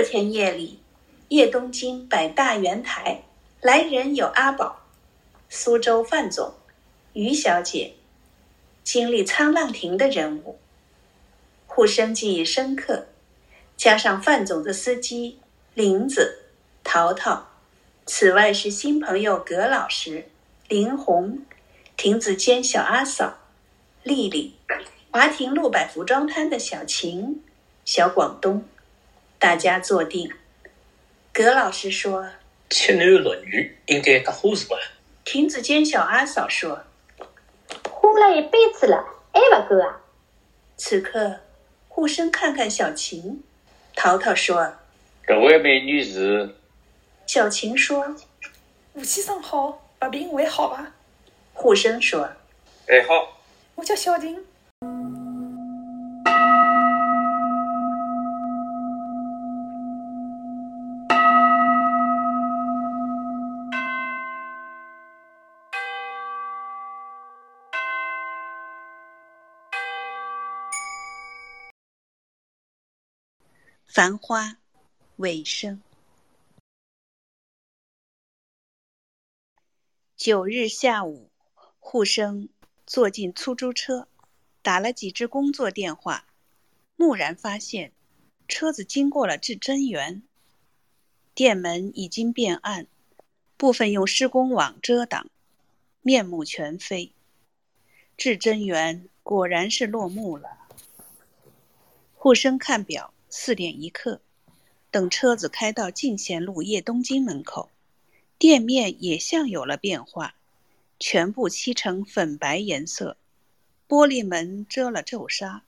这天夜里，叶东京摆大圆台，来人有阿宝、苏州范总、于小姐，经历沧浪亭的人物，互生记忆深刻。加上范总的司机林子、淘淘，此外是新朋友葛老师、林红、亭子间小阿嫂、丽丽、华亭路摆服装摊的小晴、小广东，大家坐定。葛老师说：“七男六女应该搭花是吧？”亭子间小阿嫂说：“花了一辈子了，还不够啊！”此刻，护生看看小琴。淘淘说：“这位美女是。”小琴说：“吴先生好，白病还好吧？”护生说：“还好。”我叫小婷。繁花尾声。九日下午，沪生坐进出租车，打了几只工作电话，蓦然发现车子经过了至真园，店门已经变暗，部分用施工网遮挡，面目全非。至真园果然是落幕了。沪生看表。四点一刻，等车子开到进贤路叶东京门口，店面也像有了变化，全部漆成粉白颜色，玻璃门遮了皱纱，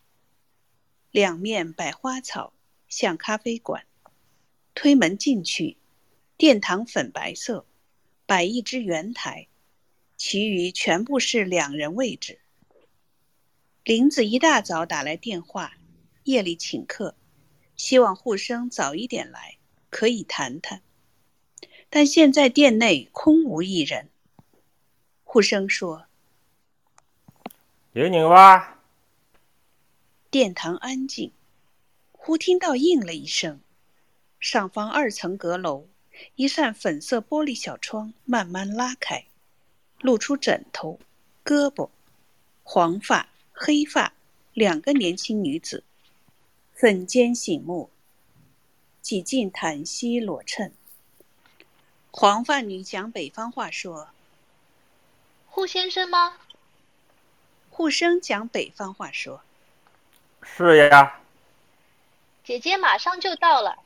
两面摆花草，像咖啡馆。推门进去，殿堂粉白色，摆一只圆台，其余全部是两人位置。林子一大早打来电话，夜里请客。希望护生早一点来，可以谈谈。但现在店内空无一人。护生说：“有人哇？”殿堂安静，忽听到应了一声。上方二层阁楼，一扇粉色玻璃小窗慢慢拉开，露出枕头、胳膊、黄发、黑发两个年轻女子。粉间醒目，几近袒膝裸衬。黄发女讲北方话说：“沪先生吗？”沪生讲北方话说：“是呀。”姐姐马上就到了。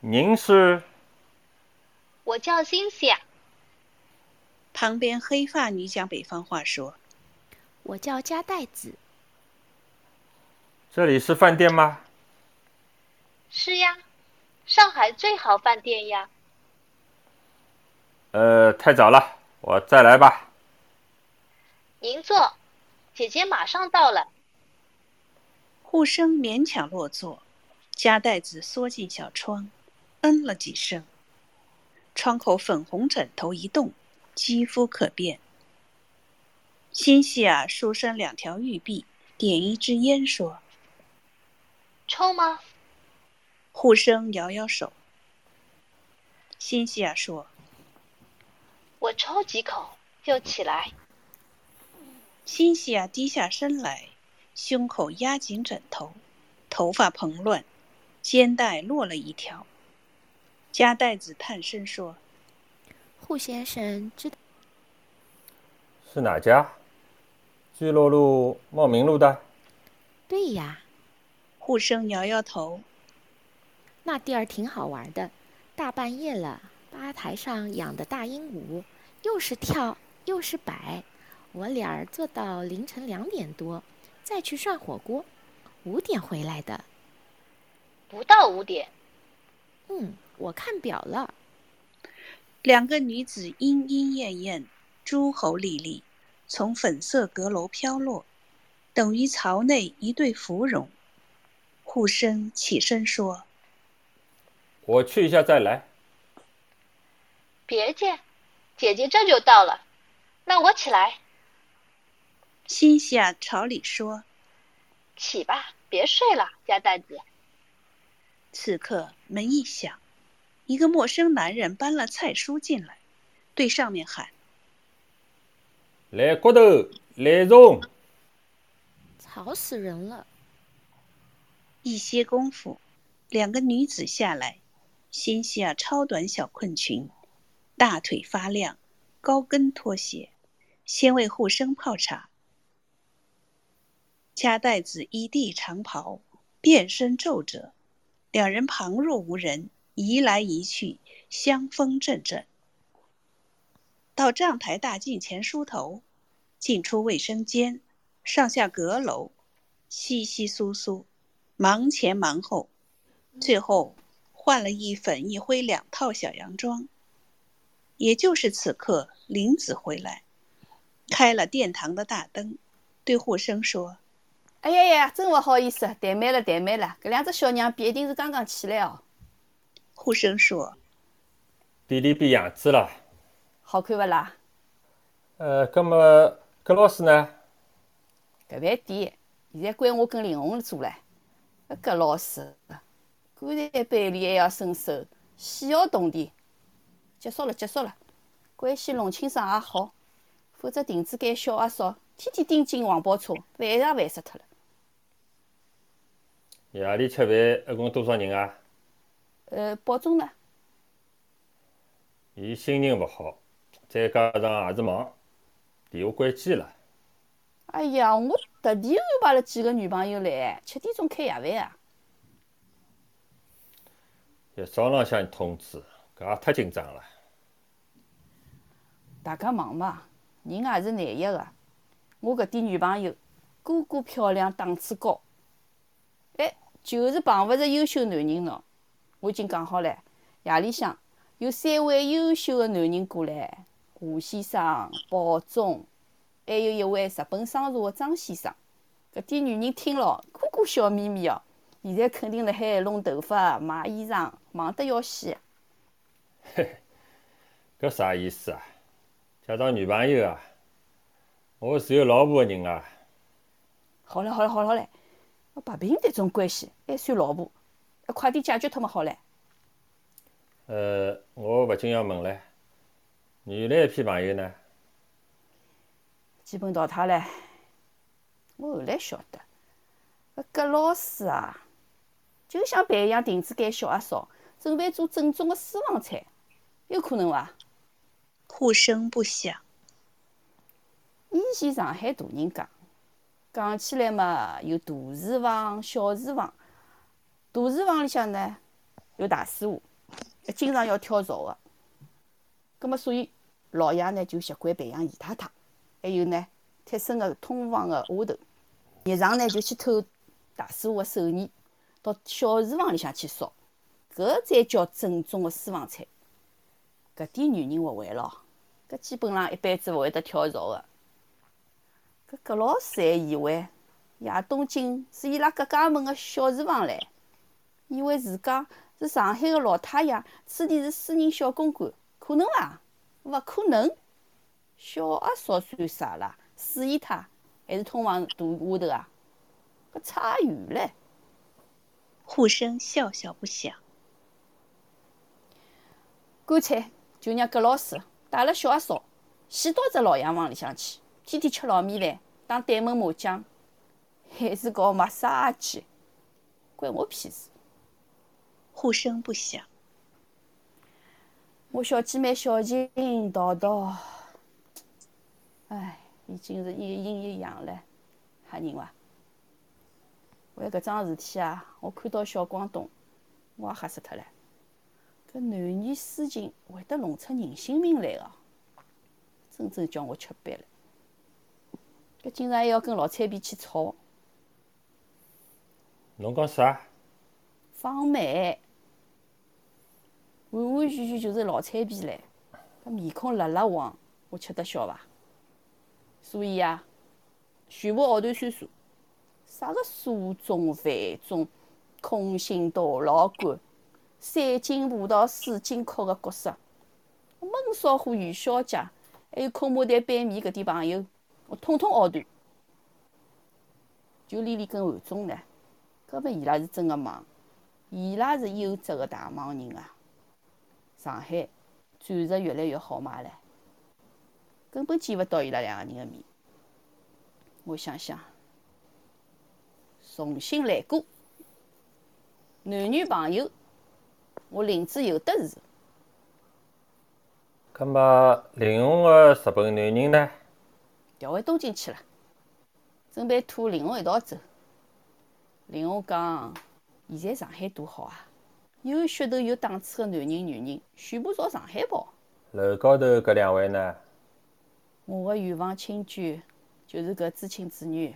您是？我叫辛西亚。旁边黑发女讲北方话说：“我叫加代子。”这里是饭店吗？是呀，上海最好饭店呀。呃，太早了，我再来吧。您坐，姐姐马上到了。沪生勉强落座，夹带子缩进小窗，嗯了几声。窗口粉红枕头一动，肌肤可辨。新西亚舒伸两条玉臂，点一支烟说。抽吗？护生摇摇手。辛西亚说：“我抽几口就起来。”辛西亚低下身来，胸口压紧枕头，头发蓬乱，肩带落了一条。加代子探身说：“护先生知道是哪家？聚落路茂名路的？”“对呀。”沪生摇摇头，那地儿挺好玩的。大半夜了，吧台上养的大鹦鹉，又是跳又是摆。我俩儿坐到凌晨两点多，再去涮火锅，五点回来的。不到五点。嗯，我看表了。两个女子莺莺燕燕，诸侯丽丽，从粉色阁楼飘落，等于槽内一对芙蓉。沪生起身说：“我去一下再来。”别介，姐姐这就到了。那我起来。心下朝里说：“起吧，别睡了，鸭蛋子。”此刻门一响，一个陌生男人搬了菜蔬进来，对上面喊：“来骨头，来肉。”吵死人了！一些功夫，两个女子下来，纤下超短小困裙，大腿发亮，高跟拖鞋，先为护生泡茶。夹带子一地长袍，遍身皱褶，两人旁若无人，移来移去，香风阵阵。到帐台大镜前梳头，进出卫生间，上下阁楼，稀稀疏疏。忙前忙后，最后换了一粉一灰两套小洋装。也就是此刻，林子回来，开了殿堂的大灯，对护生说：“哎呀呀，真不好意思，怠慢了，怠慢了。搿两只小娘必定是刚刚起来哦。”护生说：“比里变样子了，好看勿啦？呃，葛么葛老师呢？搿饭店现在归我跟林红做唻。”搿老师，棺材板里还要伸手，细号动地。结束了，结束了。关系弄清爽也好，否则亭子间小阿嫂天天盯紧黄包车，烦也烦死脱了。夜里吃饭一共多少人啊？呃，保重呢？伊心情勿好，再加上也是忙，电话关机了。哎呀，我特地安排了几个女朋友来，七点钟开夜饭啊！一早浪向通知，搿也太紧张了。大家忙嘛，人也是难约个。我搿点女朋友个个漂亮，档次高，哎，就是碰勿着优秀男人喏。我已经讲好唻，夜里向有三位优秀的男人过来，吴先生、保总。还有一位日本商社的张先生，搿点女人听了个个笑眯眯哦。现在肯定辣海弄头发、买衣裳，忙得要死。嘿，搿啥意思啊？介绍女朋友啊？我是有老婆的人啊。好了好了好了嘞，白凭迭种关系还算老婆？快点解决脱么好唻。呃，我勿禁要问唻，原来一批朋友呢？基本淘汰唻。我后来晓得，搿葛老师啊，就想培养亭子间小阿嫂，准备做正宗的私房菜，有可能伐？哭声不响。以前上海大人讲，讲起来嘛，有大厨房、小厨房。大厨房里向呢，有大师傅，经常要跳槽的。葛末所以老爷呢就习惯培养姨太太。还有呢，贴身的通房的丫头，日常呢就去偷大师傅的手艺，到小厨房里向去烧，搿才叫正宗的私房菜。搿点女人勿会咯，搿基本上一辈子勿会得跳槽的。搿葛老师还以为夜东京是伊拉各家门的小厨房唻，以为自家是上海的老太爷，此地是私人小公馆，可能伐？勿可能。小阿嫂算啥啦？四姨太还是通往大丫头啊？搿差远唻！护生笑笑不响。干脆就让葛老师带了小阿嫂，先到只老洋房里向去，天天吃老米饭，打对门麻将，还是搞马杀鸡，关我屁事！护生不响。我小姐妹小琴叨叨。唉，已经是一阴一阳了，吓人伐？为搿桩事体啊，我看到小广东，我也吓死脱了。搿男女私情会得弄出人性命来个，真正叫我吃瘪了。搿竟然还要跟老彩皮去吵。侬讲啥？放美，完完全全就是老彩皮唻。搿面孔辣辣黄，我吃得消伐？所以啊，全部号头算数，啥个苏中、范中、空心大老倌、三金葡萄四金壳个角色，焖烧虎于小姐，还有空麻蛋板面搿点朋友，我统统熬断。就丽丽跟韩总呢，搿么伊拉是真个忙，伊拉是优质的大忙人啊！上海钻石越来越好卖了，根本见勿到伊拉两个人的面。我想想，重新来过，男女朋友，我林子有的是。葛么，林红个日本男人呢？调回东京去了，准备拖林红一道走。林红讲，现在上海多好啊，有噱头有档次的男人女人全部朝上海跑。楼高头搿两位呢？我的远房亲眷。就是搿知青子女，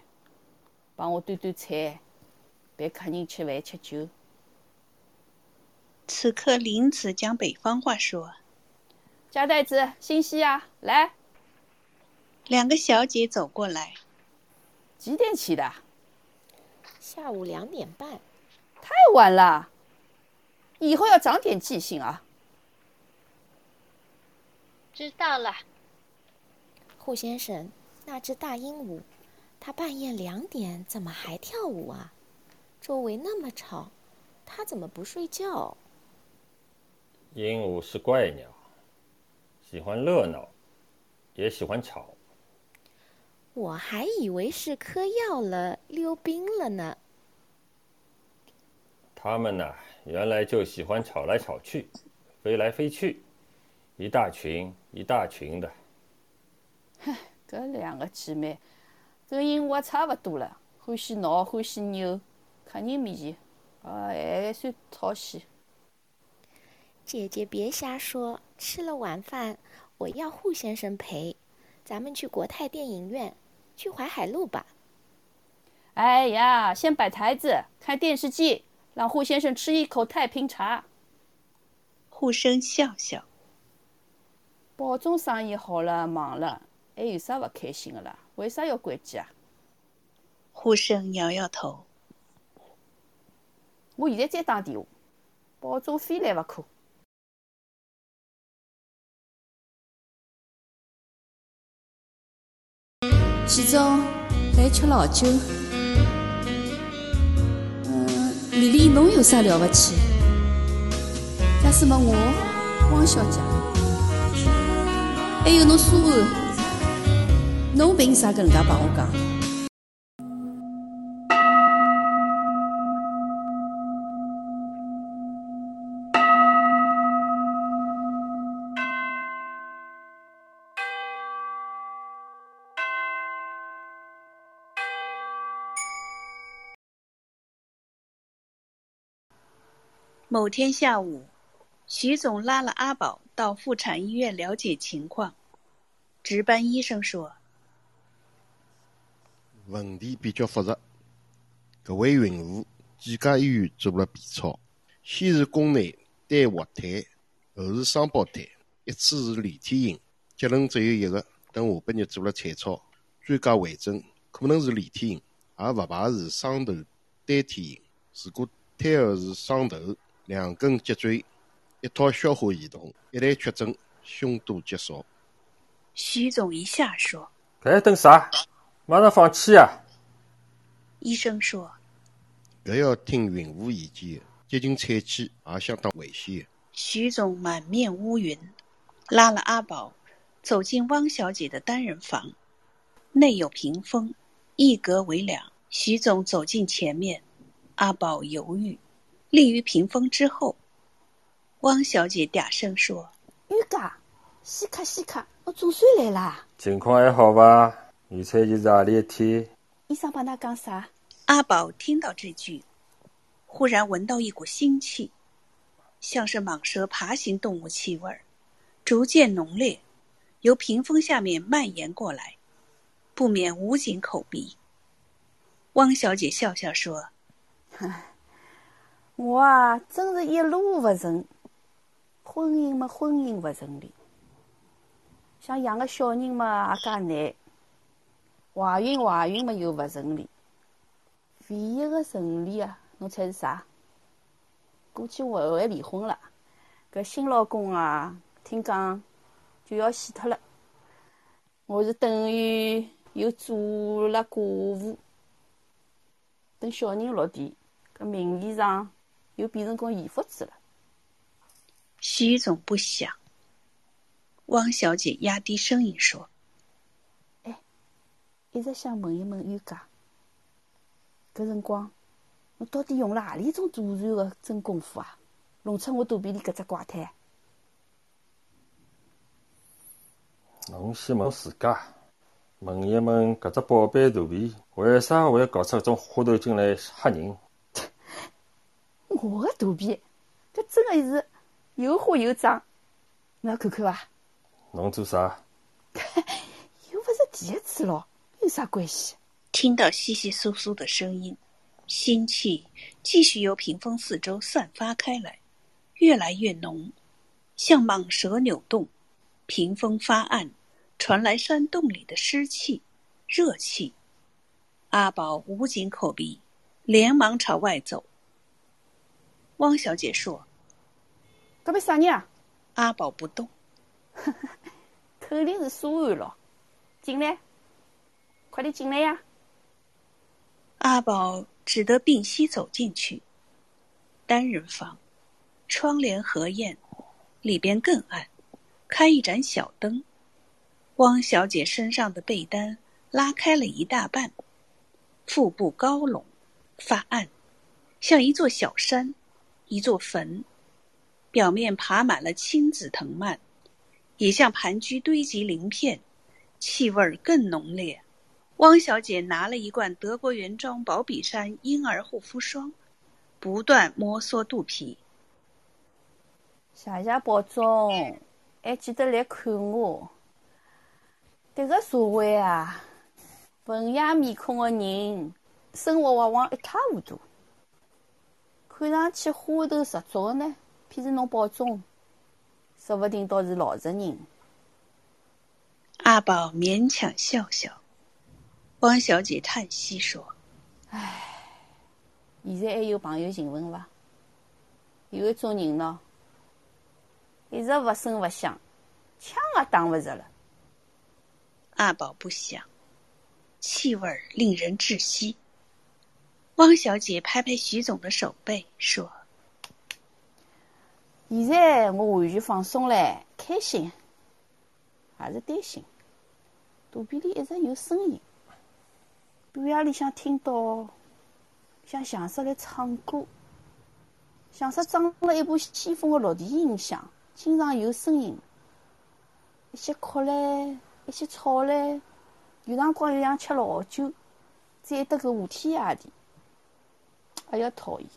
帮我端端菜，陪客人吃饭吃酒。此刻，林子讲北方话说：“贾代子，新西啊，来。”两个小姐走过来。几点起的？下午两点半。太晚了，以后要长点记性啊。知道了，胡先生。那只大鹦鹉，它半夜两点怎么还跳舞啊？周围那么吵，它怎么不睡觉？鹦鹉是怪鸟，喜欢热闹，也喜欢吵。我还以为是嗑药了、溜冰了呢。它们呢，原来就喜欢吵来吵去，飞来飞去，一大群一大群的。嗨。搿两个姐妹，跟鹦鹉差勿多了，欢喜闹，欢喜扭，客人面前，啊，还算讨喜。姐姐别瞎说，吃了晚饭，我要胡先生陪，咱们去国泰电影院，去淮海路吧。哎呀，先摆台子，看电视机，让胡先生吃一口太平茶。胡生笑笑，保重生意好了，忙了。还有啥勿开心的啦？为啥要关机啊？呼声摇摇头。我现在再打电话，保证非来勿可。今朝还吃老酒。嗯，丽丽，侬有啥了不起？假使么我，汪小姐，还有侬苏安。侬凭啥搿能介帮我讲？某天下午，徐总拉了阿宝到妇产医院了解情况。值班医生说。问题比较复杂，搿位孕妇几家医院做了 B 超，先是宫内单滑胎，后是双胞胎，一次是连体婴，结论只有一个。等下半日做了彩超，专家会诊，可能是连体婴，也勿排除双头单体婴。如果胎儿是双头，两根脊椎，一套消化系统，一旦确诊，凶多吉少。徐总一下说：“还等啥？”马上放弃啊！医生说：“搿要听孕妇意见，接近产期也相当危险。”徐总满面乌云，拉了阿宝走进汪小姐的单人房，内有屏风，一格为两。徐总走进前面，阿宝犹豫，立于屏风之后。汪小姐嗲声说：“玉家，西卡西卡，我总算来啦！情况还好吧？”预产期是何里一天？医生帮他讲啥？阿宝听到这句，忽然闻到一股腥气，像是蟒蛇爬行动物气味，逐渐浓烈，由屏风下面蔓延过来，不免捂紧口鼻。汪小姐笑笑说：“ 我啊，真是一路不顺，婚姻嘛，婚姻不顺利，想养个小人嘛，也介难。”怀孕怀孕嘛又勿顺利，唯一个顺利啊，侬猜是啥？过去我还离婚了，搿新老公啊，听讲就要死脱了。我是等于又做了寡妇，等小人落地，搿名义上又变成根盐福子了。徐总不想。汪小姐压低声音说：“，一直想问一问冤家，搿辰光侬到底用了何里种祖传的真功夫啊，弄出我肚皮里搿只怪胎？”侬先问自家，问一问搿只宝贝肚皮为啥会搞出搿种花头精来吓人？我的肚皮，搿真的是又花又胀，侬要看看伐？侬做啥？又勿是第一次咯，有啥关系？听到窸窸窣窣的声音，腥气继续由屏风四周散发开来，越来越浓，像蟒蛇扭动。屏风发暗，传来山洞里的湿气、热气。阿宝捂紧口鼻，连忙朝外走。汪小姐说：“搿边啥人啊？”阿宝不动。肯定是苏安咯。进来，快点进来呀！阿宝只得屏息走进去。单人房，窗帘合砚，里边更暗。开一盏小灯，汪小姐身上的被单拉开了一大半，腹部高隆，发暗，像一座小山，一座坟，表面爬满了青紫藤蔓，也像盘踞堆积鳞片，气味更浓烈。汪小姐拿了一罐德国原装宝比山婴儿护肤霜，不断摩挲肚皮。谢谢宝总。还记得来看我？这个社会啊，文雅面孔的人，生活往往一塌糊涂。看上去花头十足的呢，偏是侬保重，说不定倒是老实人。阿宝勉强笑笑。汪小姐叹息说：“唉，现在还有朋友寻问伐？有一种人喏。”一直不声不响，枪也打不着了。阿宝不响，气味令人窒息。汪小姐拍拍徐总的手背，说：“现在我完全放松了，开心，还是担心。肚皮里一直有声音，半夜里向听到，像像是来唱歌，像是装了一部先锋的落地音响。”经常有声音，一些哭嘞，一些吵嘞，有辰光又像吃老酒，再得个胡天夜地，哎呀讨厌！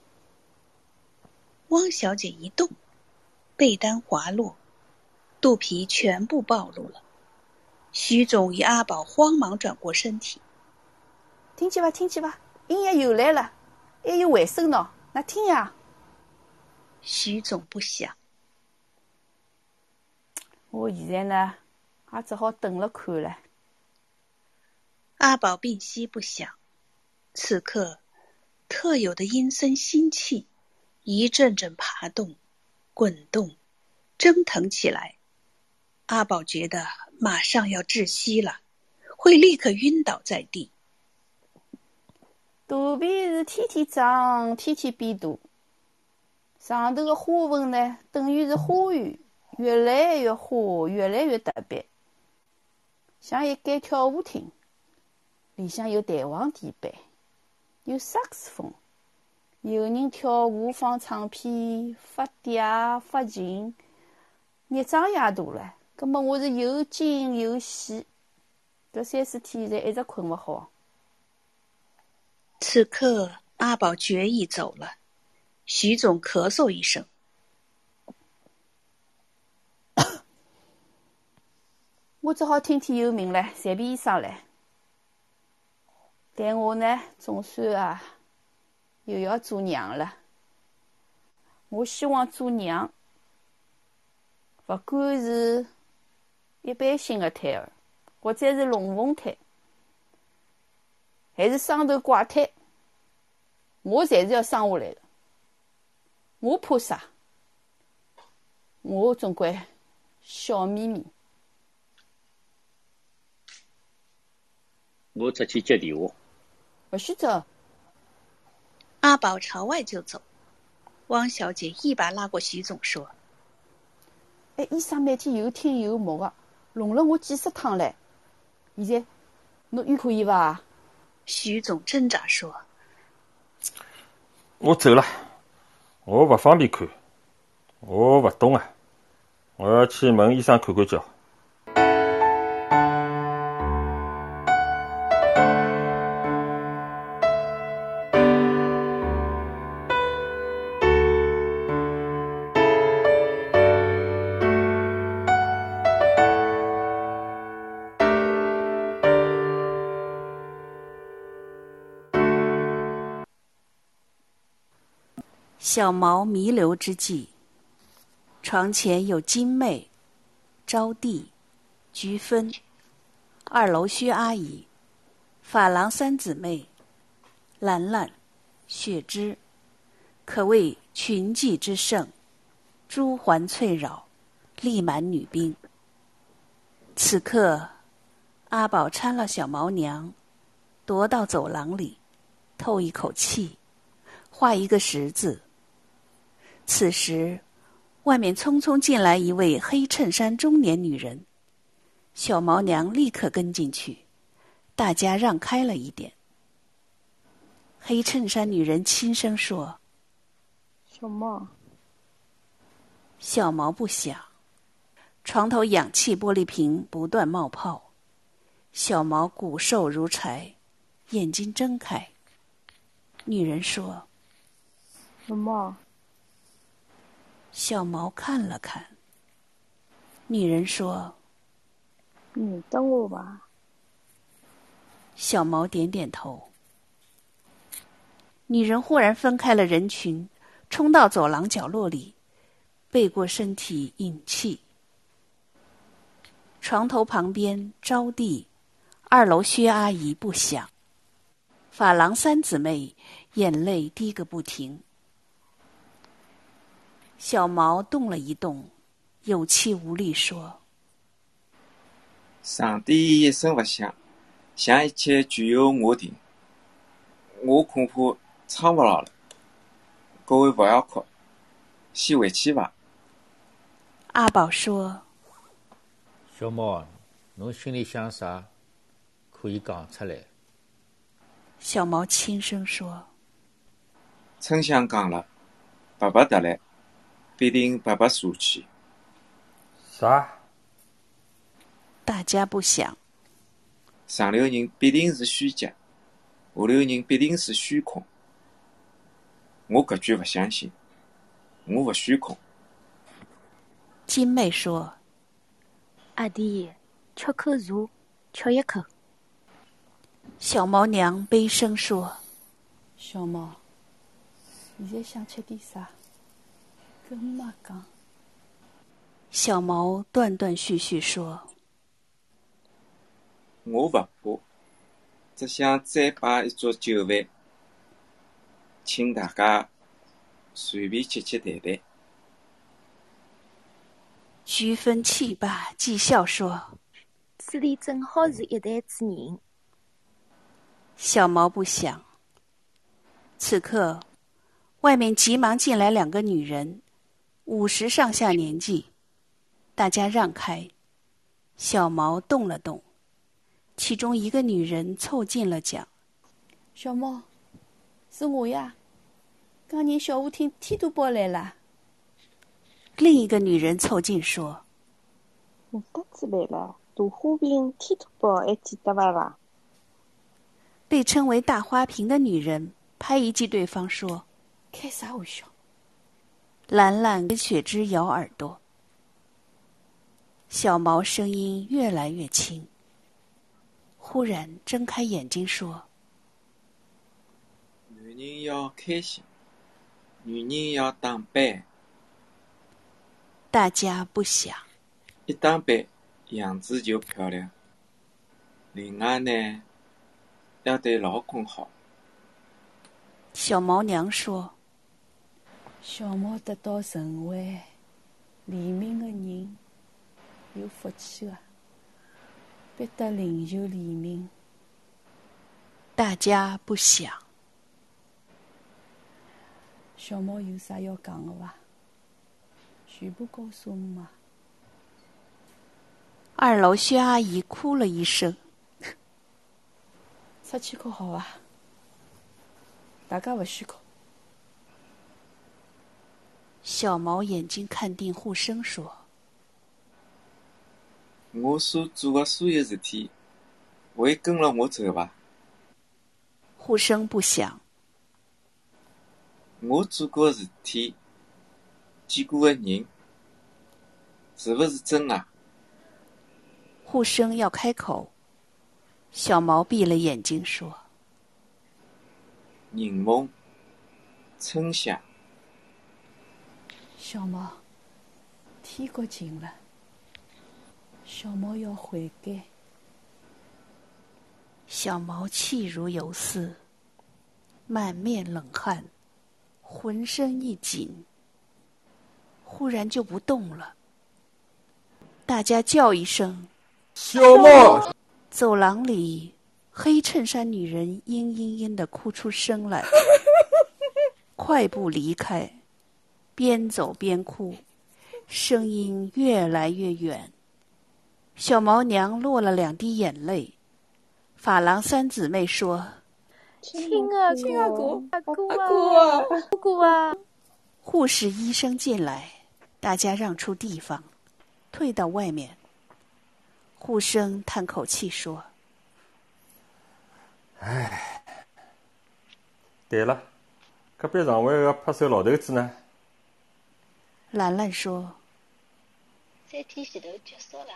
汪小姐一动，被单滑落，肚皮全部暴露了。徐总与阿宝慌忙转过身体，听见伐？听见伐？音乐又来了，还有回声呢，那听呀！徐总不想。我现在呢，也只好等了看了。阿宝屏息不响，此刻特有的阴森心气一阵阵爬动、滚动、蒸腾起来。阿宝觉得马上要窒息了，会立刻晕倒在地。肚皮是天天长，天天变大，上头的花纹呢，等于是花园。越来越花，越来越特别，像一间跳舞厅，里向有弹簧地板，有萨克斯风，有人跳舞、放唱片、发嗲、发情，日长夜大了。葛末我是又惊又喜，搿三四天现在一直困勿好。此刻，阿宝决意走了。徐总咳嗽一声。我只好听天由命了，随便医生了。但我呢，总算啊，又要做娘了。我希望做娘，勿管是一般性的胎儿，或者是龙凤胎，还是双头怪胎，我侪是要生下来的。我怕啥？我总归笑眯眯。我出去接电话。不许走！阿宝朝外就走。汪小姐一把拉过徐总，说：“哎，医生每天有听有摸的，弄了我几十趟嘞。现在侬又可以伐？”徐总挣扎说：“我走了，我不方便看，我不懂啊，我要去问医生看看叫。”小毛弥留之际，床前有金妹、招娣、菊芬，二楼薛阿姨，法郎三姊妹，兰兰、雪芝，可谓群妓之盛，珠环翠绕，立满女兵。此刻，阿宝搀了小毛娘，踱到走廊里，透一口气，画一个十字。此时，外面匆匆进来一位黑衬衫中年女人，小毛娘立刻跟进去，大家让开了一点。黑衬衫女人轻声说：“小毛。”小毛不想，床头氧气玻璃瓶不断冒泡，小毛骨瘦如柴，眼睛睁开。女人说：“小毛。”小毛看了看，女人说：“你等我吧。”小毛点点头。女人忽然分开了人群，冲到走廊角落里，背过身体引气。床头旁边，招娣，二楼薛阿姨不响，法郎三姊妹眼泪滴个不停。小毛动了一动，有气无力说：“上帝一声不响，想一切全由我定。我恐怕撑不牢了。各位不要哭，先回去吧。”阿宝说：“小毛，侬心里想啥？可以讲出来。”小毛轻声说：“春香讲了，白白得来。”白白索去。啥？大家不想。上流人必定是虚假，下流人必定是虚空。我搿句勿相信，我勿虚空。金妹说：“阿弟，吃口茶，吃一口。”小毛娘悲声说：“小毛，现在想吃点啥？”跟妈讲，小毛断断续续说：“我不怕，只想再摆一桌酒饭，请大家随便吃吃谈谈。”徐芬气罢，讥笑说：“这里正好是一代之人。”小毛不想。此刻，外面急忙进来两个女人。五十上下年纪，大家让开。小毛动了动，其中一个女人凑近了讲：“小毛，是我呀，刚人小舞厅天都包来了。”另一个女人凑近说：“我得知来了，大花瓶天都包还记得吧啦？”被称为大花瓶的女人拍一记对方说：“开啥玩笑？”兰兰跟雪芝咬耳朵，小毛声音越来越轻。忽然睁开眼睛说：“女人要开心，女人要打扮。”大家不想。一打扮，样子就漂亮。另外呢，要对老公好。小毛娘说。小猫得到成为黎明的人，有福气啊！必得领袖黎明。大家不想。小猫有啥要讲的伐？全部告诉我嘛。二楼薛阿姨哭了一声。出去可好伐？大家勿许哭。小毛眼睛看定护生说：“我所做的所有事体，会跟了我走伐？”护生不想。我做过的事体，见过的人，是不是真啊？护生要开口，小毛闭了眼睛说：“凝梦，春夏。”小毛，天国近了，小毛要悔改。小毛气如游丝，满面冷汗。浑身一紧，忽然就不动了。大家叫一声：“小毛！”走廊里，黑衬衫女人嘤嘤嘤的哭出声来，快步离开，边走边哭，声音越来越远。小毛娘落了两滴眼泪。法郎三姊妹说。亲啊亲阿姑，阿姑啊，姑姑啊！护士、医生进来，大家让出地方，退到外面。护生叹口气说：“唉，对了，隔壁床位个拍手老头子呢？”兰兰说：“三天前头结束了。”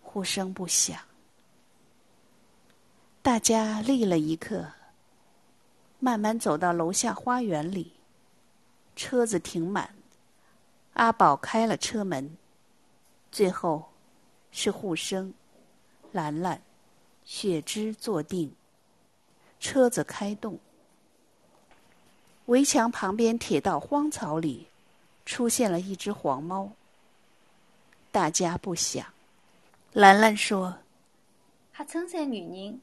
呼声不响。大家立了一刻，慢慢走到楼下花园里。车子停满，阿宝开了车门。最后，是护生、兰兰、雪芝坐定。车子开动，围墙旁边铁道荒草里，出现了一只黄猫。大家不想。兰兰说：“黑衬衫女人。”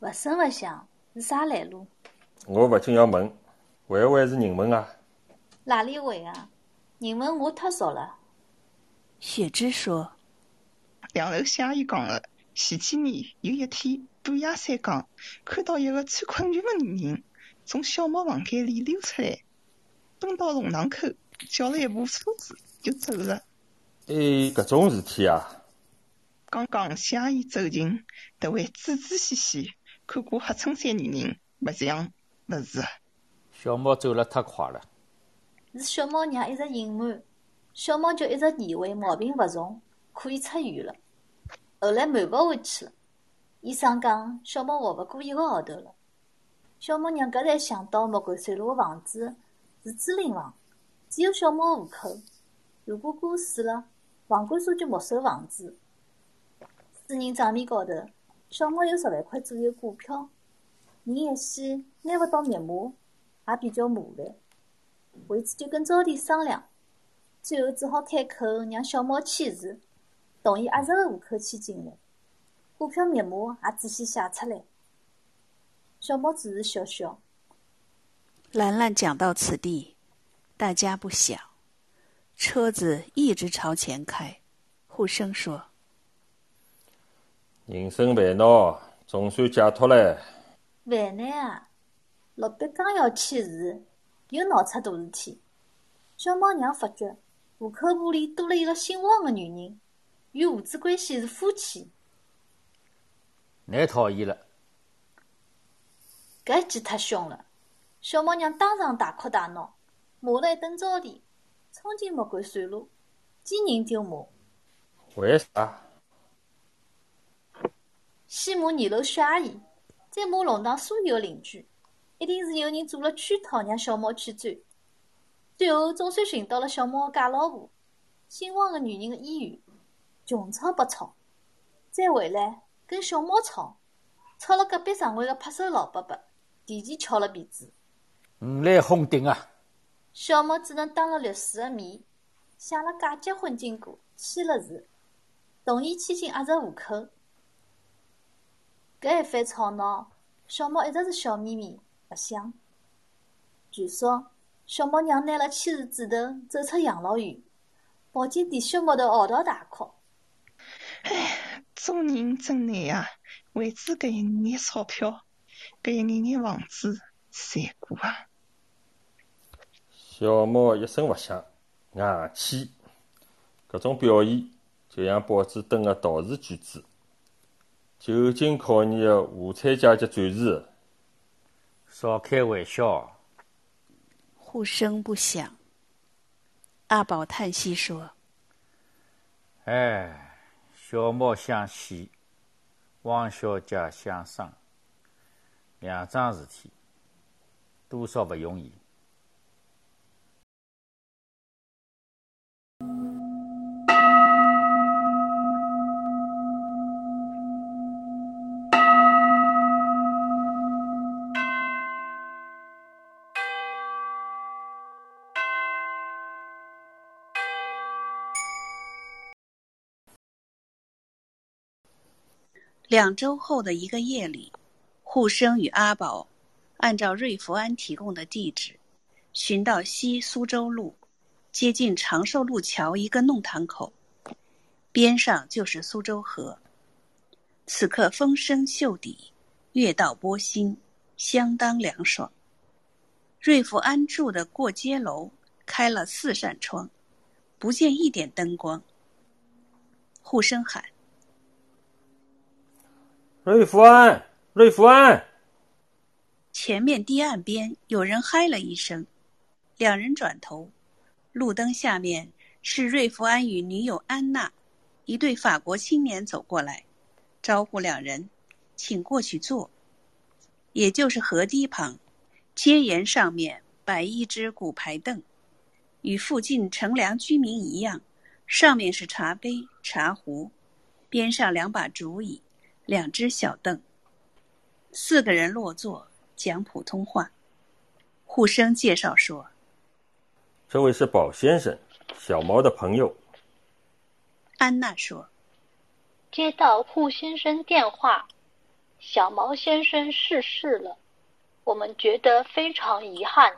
勿声勿响是啥来路？我勿禁要问，会勿会是人问啊？哪里会啊？人问我太熟了。雪芝说：“两头写伊讲了，前几年有一天半夜三更，看到一个穿困裙的女人从小猫房间里溜出来，奔到弄堂口，叫了一部车子就走了。”哎，搿种事体啊！刚刚谢阿姨走近，迭位仔仔细细。看过黑衬衫女人，勿像，勿是。小猫走了太快了。是小猫娘一直隐瞒，小猫就一直以为毛病勿重，可以出院了。后来瞒勿回去了。医生讲小猫活勿过一个号头了。小猫娘搿才想到莫干山路个房子是租赁房，只有小猫户口。如果过世了，房管所就没收房子。私人账面高头。小猫有十万块左右股票，人一死拿勿到密码，也比较麻烦。为此就跟招娣商量，最后只好开口让小猫签字，同意阿石个户口迁进来，股票密码也仔细写出来。小猫只是笑笑。兰兰讲到此地，大家不想，车子一直朝前开。护生说。人生烦恼，总算解脱了。烦恼啊！老板刚要签字，又闹出大事体。小猫娘发觉户口簿里多了一个姓汪的女人，与胡子关系是夫妻。难讨厌了。搿记太凶了！小猫娘当场大哭大闹，骂了一顿招娣，冲进莫干山路，见人就骂。为啥？先骂二楼薛阿姨，再骂弄堂所有邻居，一定是有人做了圈套，让小猫去追。最后总算寻到了小猫的假老婆，姓王的女人的医院，穷吵不吵，再回来跟小猫吵，吵了隔壁床位的拍手老伯伯，提前翘了鼻子。五来轰顶啊！小猫只能当了律师的面，写了假结婚经过，签了字，同意迁进阿石户口。搿一番吵闹，小猫一直是笑眯眯，勿响。据说，小猫娘拿了签字纸头走出养老院，跑进弟小木头嚎啕大哭。唉，做人真难啊！为只搿一眼钞票，搿一眼眼房子，残酷啊！小猫一声勿响，硬气。搿种表现就像报纸登个陶瓷句子，久经考验的无产阶级战士。少开玩笑。呼声不响。阿宝叹息说：“哎，小猫想死，汪小姐想生，两桩事体，多少勿容易。”两周后的一个夜里，护生与阿宝按照瑞福安提供的地址，寻到西苏州路接近长寿路桥一个弄堂口，边上就是苏州河。此刻风声袖底，月到波心，相当凉爽。瑞福安住的过街楼开了四扇窗，不见一点灯光。护生喊。瑞福安，瑞福安！前面堤岸边有人嗨了一声，两人转头，路灯下面是瑞福安与女友安娜，一对法国青年走过来，招呼两人，请过去坐。也就是河堤旁，街沿上面摆一只古牌凳，与附近乘凉居民一样，上面是茶杯、茶壶，边上两把竹椅。两只小凳，四个人落座讲普通话。护生介绍说：“这位是宝先生，小毛的朋友。”安娜说：“接到护先生电话，小毛先生逝世了，我们觉得非常遗憾。”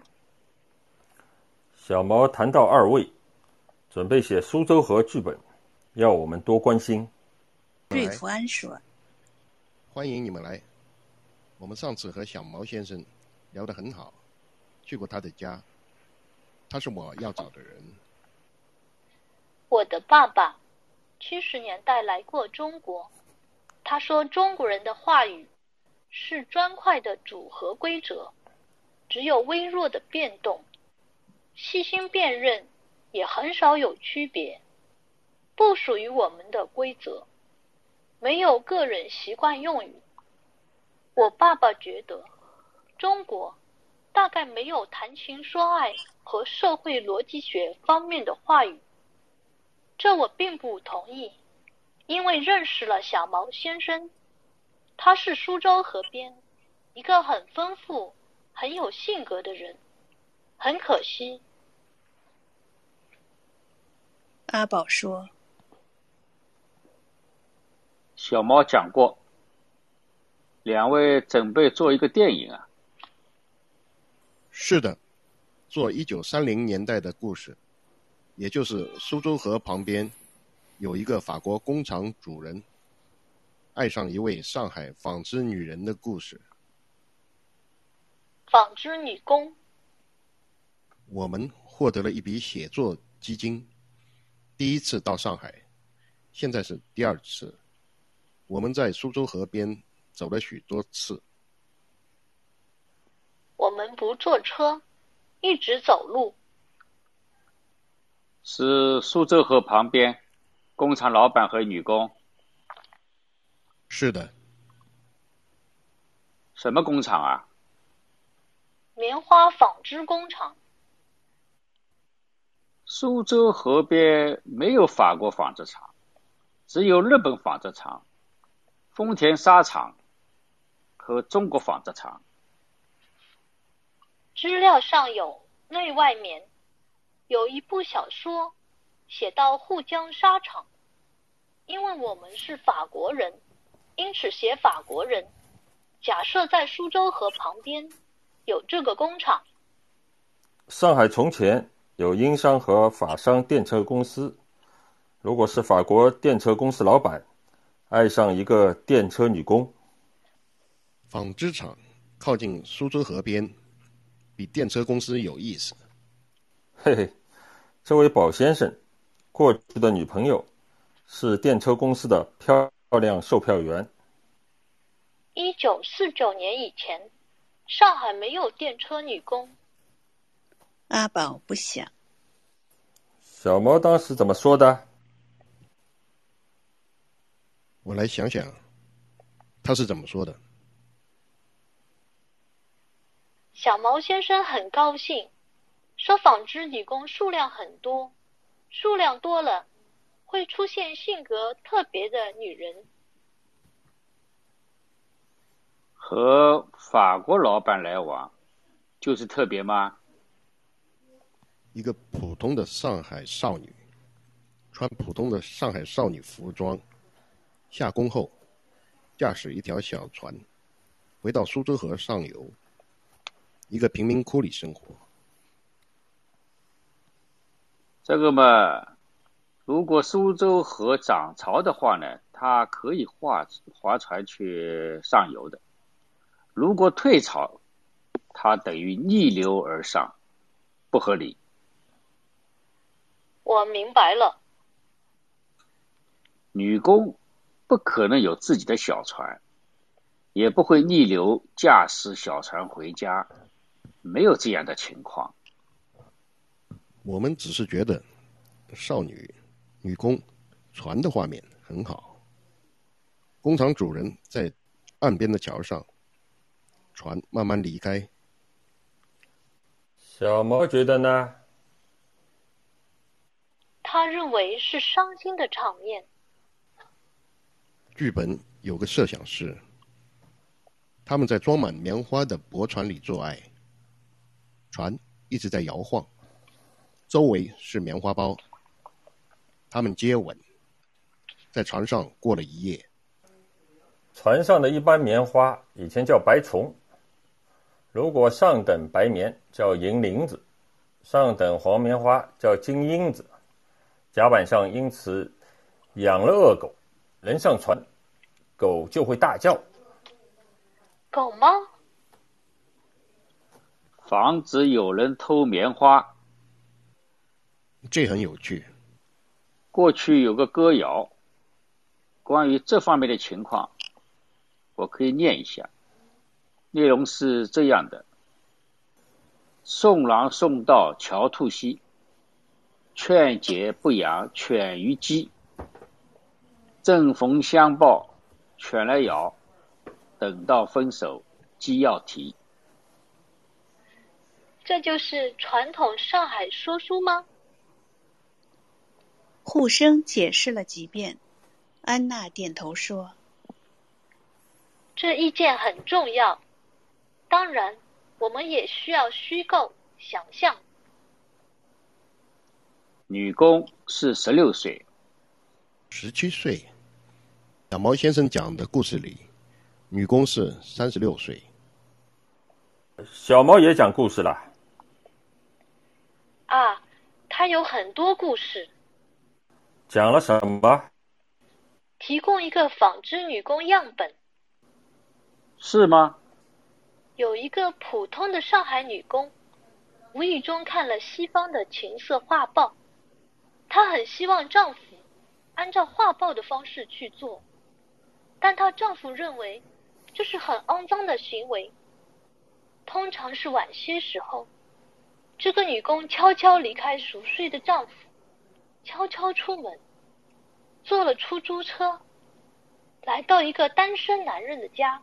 小毛谈到二位，准备写苏州河剧本，要我们多关心。瑞福安说。欢迎你们来。我们上次和小毛先生聊得很好，去过他的家。他是我要找的人。我的爸爸七十年代来过中国，他说中国人的话语是砖块的组合规则，只有微弱的变动，细心辨认也很少有区别，不属于我们的规则。没有个人习惯用语。我爸爸觉得，中国大概没有谈情说爱和社会逻辑学方面的话语。这我并不同意，因为认识了小毛先生，他是苏州河边一个很丰富、很有性格的人。很可惜，阿宝说。小猫讲过，两位准备做一个电影啊？是的，做一九三零年代的故事，也就是苏州河旁边有一个法国工厂主人爱上一位上海纺织女人的故事。纺织女工。我们获得了一笔写作基金，第一次到上海，现在是第二次。我们在苏州河边走了许多次。我们不坐车，一直走路。是苏州河旁边，工厂老板和女工。是的。什么工厂啊？棉花纺织工厂。苏州河边没有法国纺织厂，只有日本纺织厂。丰田纱厂和中国纺织厂。资料上有内外棉，有一部小说写到沪江纱厂。因为我们是法国人，因此写法国人。假设在苏州河旁边有这个工厂，上海从前有英商和法商电车公司。如果是法国电车公司老板爱上一个电车女工，纺织厂靠近苏州河边，比电车公司有意思。嘿嘿，这位宝先生过去的女朋友是电车公司的漂亮售票员。一九四九年以前，上海没有电车女工。阿宝不想。小猫当时怎么说的？我来想想，他是怎么说的。小毛先生很高兴，说纺织女工数量很多，数量多了会出现性格特别的女人。和法国老板来往，就是特别吗？一个普通的上海少女，穿普通的上海少女服装。下工后，驾驶一条小船，回到苏州河上游，一个贫民窟里生活。这个嘛，如果苏州河涨潮的话呢，它可以划划船去上游的；如果退潮，它等于逆流而上，不合理。我明白了，女工。不可能有自己的小船，也不会逆流驾驶小船回家，没有这样的情况。我们只是觉得少女、女工、船的画面很好。工厂主人在岸边的桥上，船慢慢离开。小毛觉得呢？他认为是伤心的场面。剧本有个设想是，他们在装满棉花的驳船里做爱，船一直在摇晃，周围是棉花包，他们接吻，在船上过了一夜。船上的一般棉花以前叫白虫，如果上等白棉叫银铃子，上等黄棉花叫金英子，甲板上因此养了恶狗。人上船，狗就会大叫。狗吗？防止有人偷棉花。这很有趣。过去有个歌谣，关于这方面的情况，我可以念一下。内容是这样的：送郎送到桥兔溪，劝解不养犬与鸡。正逢相报，犬来咬；等到分手，鸡要啼。这就是传统上海说书吗？护生解释了几遍，安娜点头说：“这意见很重要。当然，我们也需要虚构想象。”女工是十六岁，十七岁。小毛先生讲的故事里，女工是三十六岁。小毛也讲故事了。啊，他有很多故事。讲了什么？提供一个纺织女工样本。是吗？有一个普通的上海女工，无意中看了西方的情色画报，她很希望丈夫按照画报的方式去做。但她丈夫认为这是很肮脏的行为。通常是晚些时候，这个女工悄悄离开熟睡的丈夫，悄悄出门，坐了出租车，来到一个单身男人的家。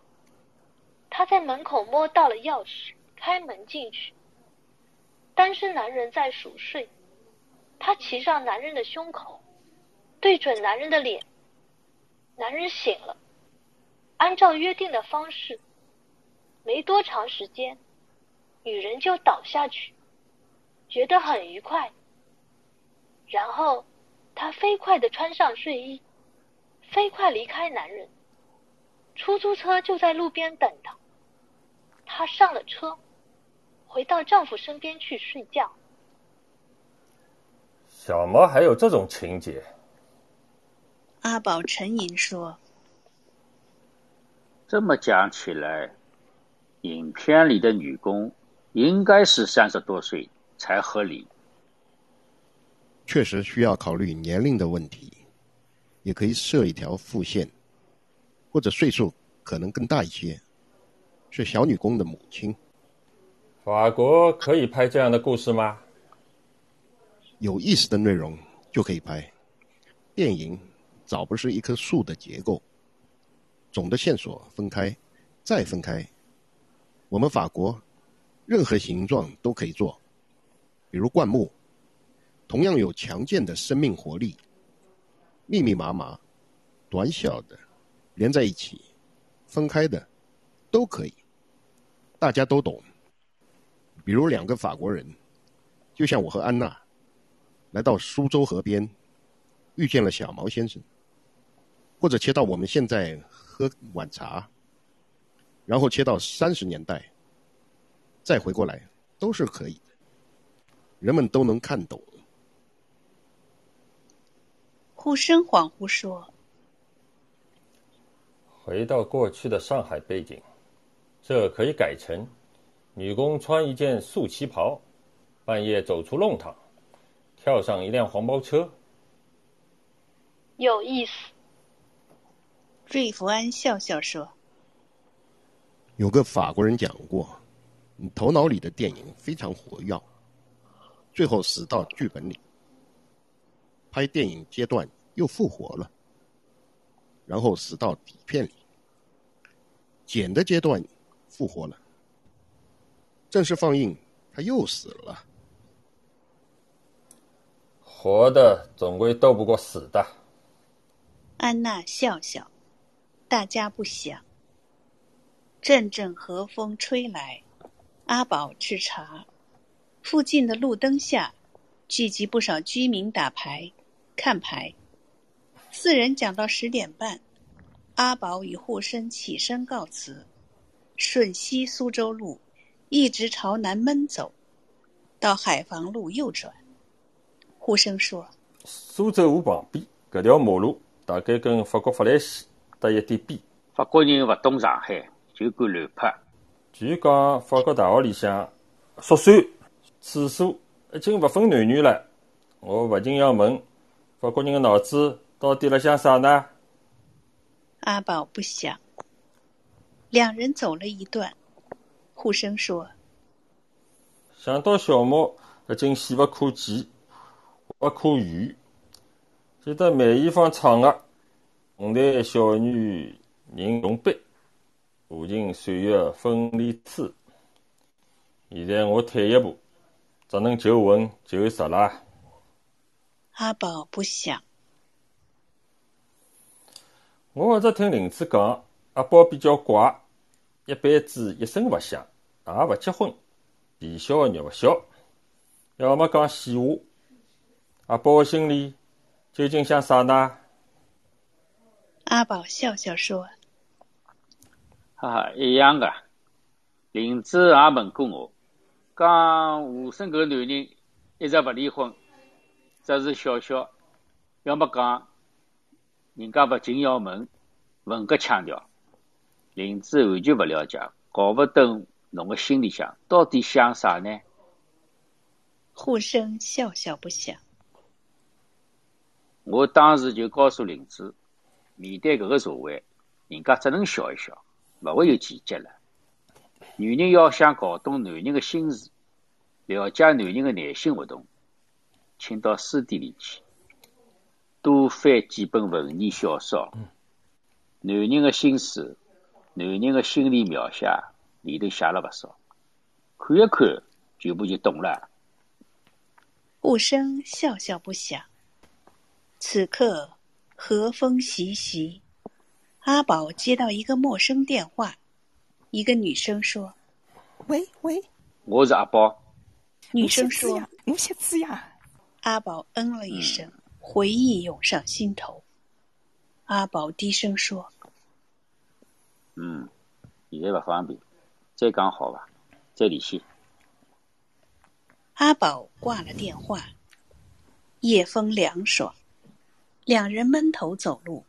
她在门口摸到了钥匙，开门进去。单身男人在熟睡，她骑上男人的胸口，对准男人的脸。男人醒了。按照约定的方式，没多长时间，女人就倒下去，觉得很愉快。然后，她飞快的穿上睡衣，飞快离开男人。出租车就在路边等她。她上了车，回到丈夫身边去睡觉。小毛还有这种情节？阿宝沉吟说：“这么讲起来，影片里的女工应该是三十多岁才合理。确实需要考虑年龄的问题，也可以设一条副线，或者岁数可能更大一些，是小女工的母亲。法国可以拍这样的故事吗？有意思的内容就可以拍。电影。”早不是一棵树的结构，总的线索分开，再分开。我们法国任何形状都可以做，比如灌木，同样有强健的生命活力。密密麻麻、短小的连在一起，分开的都可以，大家都懂。比如两个法国人，就像我和安娜，来到苏州河边，遇见了小毛先生。或者切到我们现在喝晚茶，然后切到三十年代，再回过来都是可以的，人们都能看懂。护生恍惚说：“回到过去的上海背景，这可以改成女工穿一件素旗袍，半夜走出弄堂，跳上一辆黄包车，有意思。”瑞弗安笑笑说：“有个法国人讲过，你头脑里的电影非常活跃，最后死到剧本里。拍电影阶段又复活了，然后死到底片里。剪的阶段复活了，正式放映他又死了。活的总归斗不过死的。”安娜笑笑。大家不想。阵阵和风吹来，阿宝吃茶。附近的路灯下，聚集不少居民打牌、看牌。四人讲到十点半，阿宝与护生起身告辞，顺西苏州路一直朝南闷走，到海防路右转。护生说：“苏州河旁边搿条马路，大概跟法国法兰西。”搭一点边，法国人勿懂上海，就敢乱拍。据讲，法国大学里向宿舍、厕所已经勿分男女了。我勿禁要问：法国人的脑子到底辣想啥呢？阿宝不想。两人走了一段，互生说：“想到小莫已经死勿可见，勿可语，记得梅艳芳唱的。”红台小女人容悲，无情岁月分离痴。现在我退一步，只能求稳求实了。阿宝不想。我一直听林子讲，阿宝比较怪，一辈子一声勿响，也勿结婚，皮笑肉勿笑，要么讲闲话。阿宝心里究竟想啥呢？阿宝笑笑说：“哈哈，一样的。林子也问过我，讲吴生搿男人一直勿离婚，只是笑笑。要么讲，人家勿禁要问，问个腔调。林子完全勿了解，搞勿懂侬个心里向到底想啥呢？”护生笑笑不响。我当时就告诉林子。面对搿个社会，人家只能笑一笑，勿会有奇迹了。女人要想搞懂男人的心思，了解男人的内心活动，请到书店里去，多翻几本文艺小说。男人的心思，男人的心理描写，里头写了勿少，看一看，全部就懂了。雾生笑笑不响。此刻。和风习习，阿宝接到一个陌生电话，一个女生说：“喂喂，我是阿宝。”女生说：“我写字呀。”阿宝嗯了一声，回忆涌上心头。阿宝低声说：“嗯，现在不方便，再讲好吧，再联系。”阿宝挂了电话。夜风凉爽，两人闷头走路，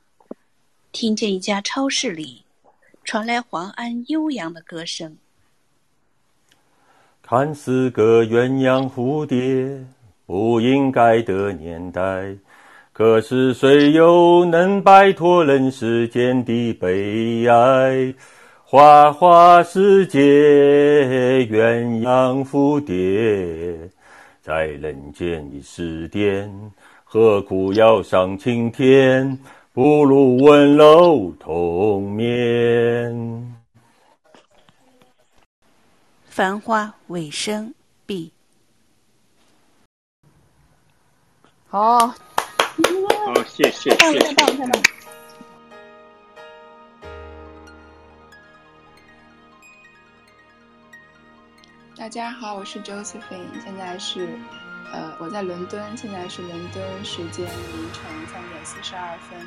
听见一家超市里传来黄安悠扬的歌声。看似个鸳鸯蝴蝶，不应该的年代。可是谁又能摆脱人世间的悲哀？花花世界，鸳鸯蝴蝶，在人间已是癫，何苦要上青天？不如温柔同眠。繁花尾声毕。好。好，谢谢，谢谢。太棒太棒！大家好，我是 Josephine，现在是，呃，我在伦敦，现在是伦敦时间凌晨三点四十二分。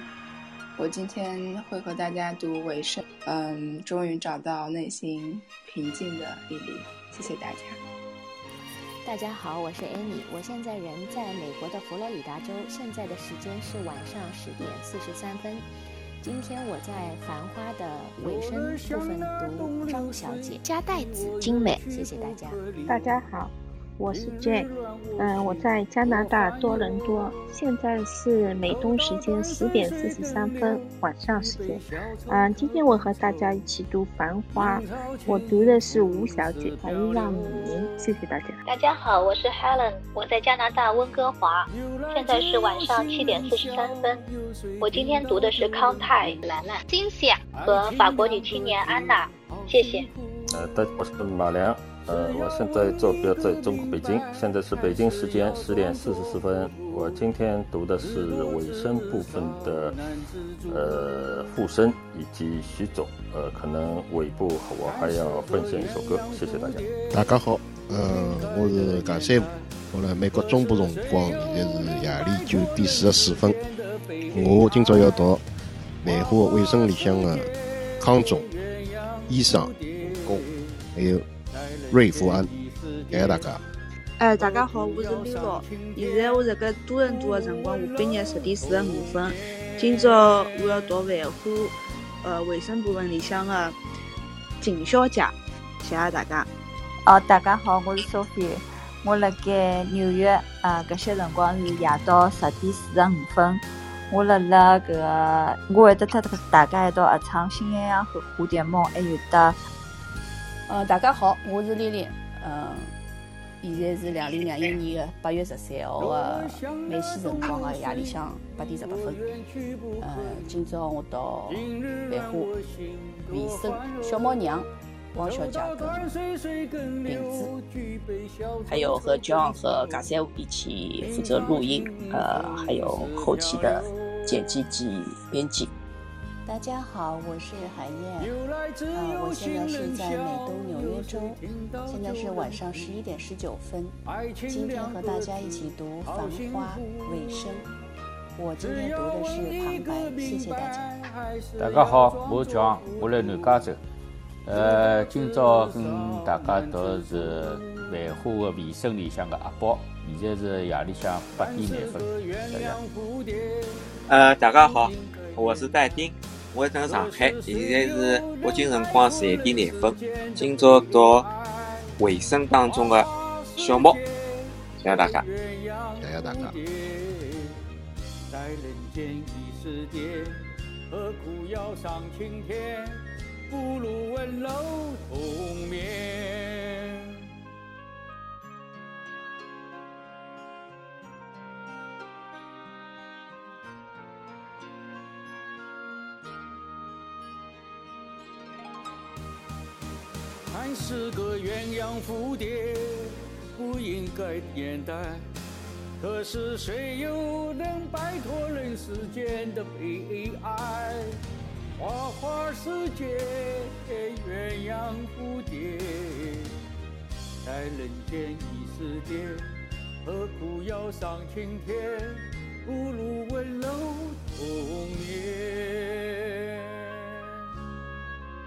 我今天会和大家读尾声，嗯，终于找到内心平静的莉莉，谢谢大家。大家好，我是 Annie，我现在人在美国的佛罗里达州，现在的时间是晚上十点四十三分。今天我在《繁花》的尾声部分读张小姐，加代子精美，谢谢大家。大家好。我是 Jane，嗯，我在加拿大多伦多，现在是美东时间十点四十三分，晚上时间。嗯，今天我和大家一起读《繁花》，我读的是吴小姐，还有让米宁，谢谢大家。大家好，我是 Helen，我在加拿大温哥华，现在是晚上七点四十三分。我今天读的是康泰、兰兰、金西亚和法国女青年安娜，谢谢。呃，大我是马良。呃，我现在坐标在中国北京，现在是北京时间十点四十四分。我今天读的是尾声部分的，呃，复生以及徐总。呃，可能尾部我还要奉献一首歌，谢谢大家。大家好，呃，我是賈三五，我来美国中部辰光现在是夜里九点四十四分。我今朝要读漫画尾声里向的康总、医生、工，还有。瑞福安，谢谢大家。哎，大家好，我是米洛。现在我在个多伦多的辰光，下半日十点四十五分。今朝我要读《万花》呃卫生部门里向的景小姐，谢谢大家。哦，大家好，我是 Sophie，我辣盖纽约，呃，搿些辰光是夜到十点四十五分。我辣辣搿个，我会得特大家一道合唱《新鸳鸯和蝴蝶梦》，还有得。呃，大家好，我是丽丽。嗯，现在是两零两一年的八月十三号的美西辰光的夜里向八点十八分。嗯，今朝我到繁花尾声，小猫娘汪小姐跟林子，还有和 John 和嘎三五一起负责录音，呃，还有后期的剪辑及编辑。大家好，我是海燕，呃，我现在是在美东纽约州，现在是晚上十一点十九分。今天和大家一起读《繁花》尾声，我今天读的是旁白，谢谢大家。大家好，我叫我来南加州，呃，今朝跟大家读的是《繁花》的尾声里向的阿宝，现在是夜里向八点廿分，大家。呃，大家好，我是戴丁。我在上海，现在是北京辰光十一点廿分。今朝读卫生当中的小猫，谢谢大家，谢谢大家。看是个鸳鸯蝴蝶，不应该年代。可是谁又能摆脱人世间的悲哀？花花世界，鸳鸯蝴蝶，在人间已是癫，何苦要上青天？不如温柔同眠。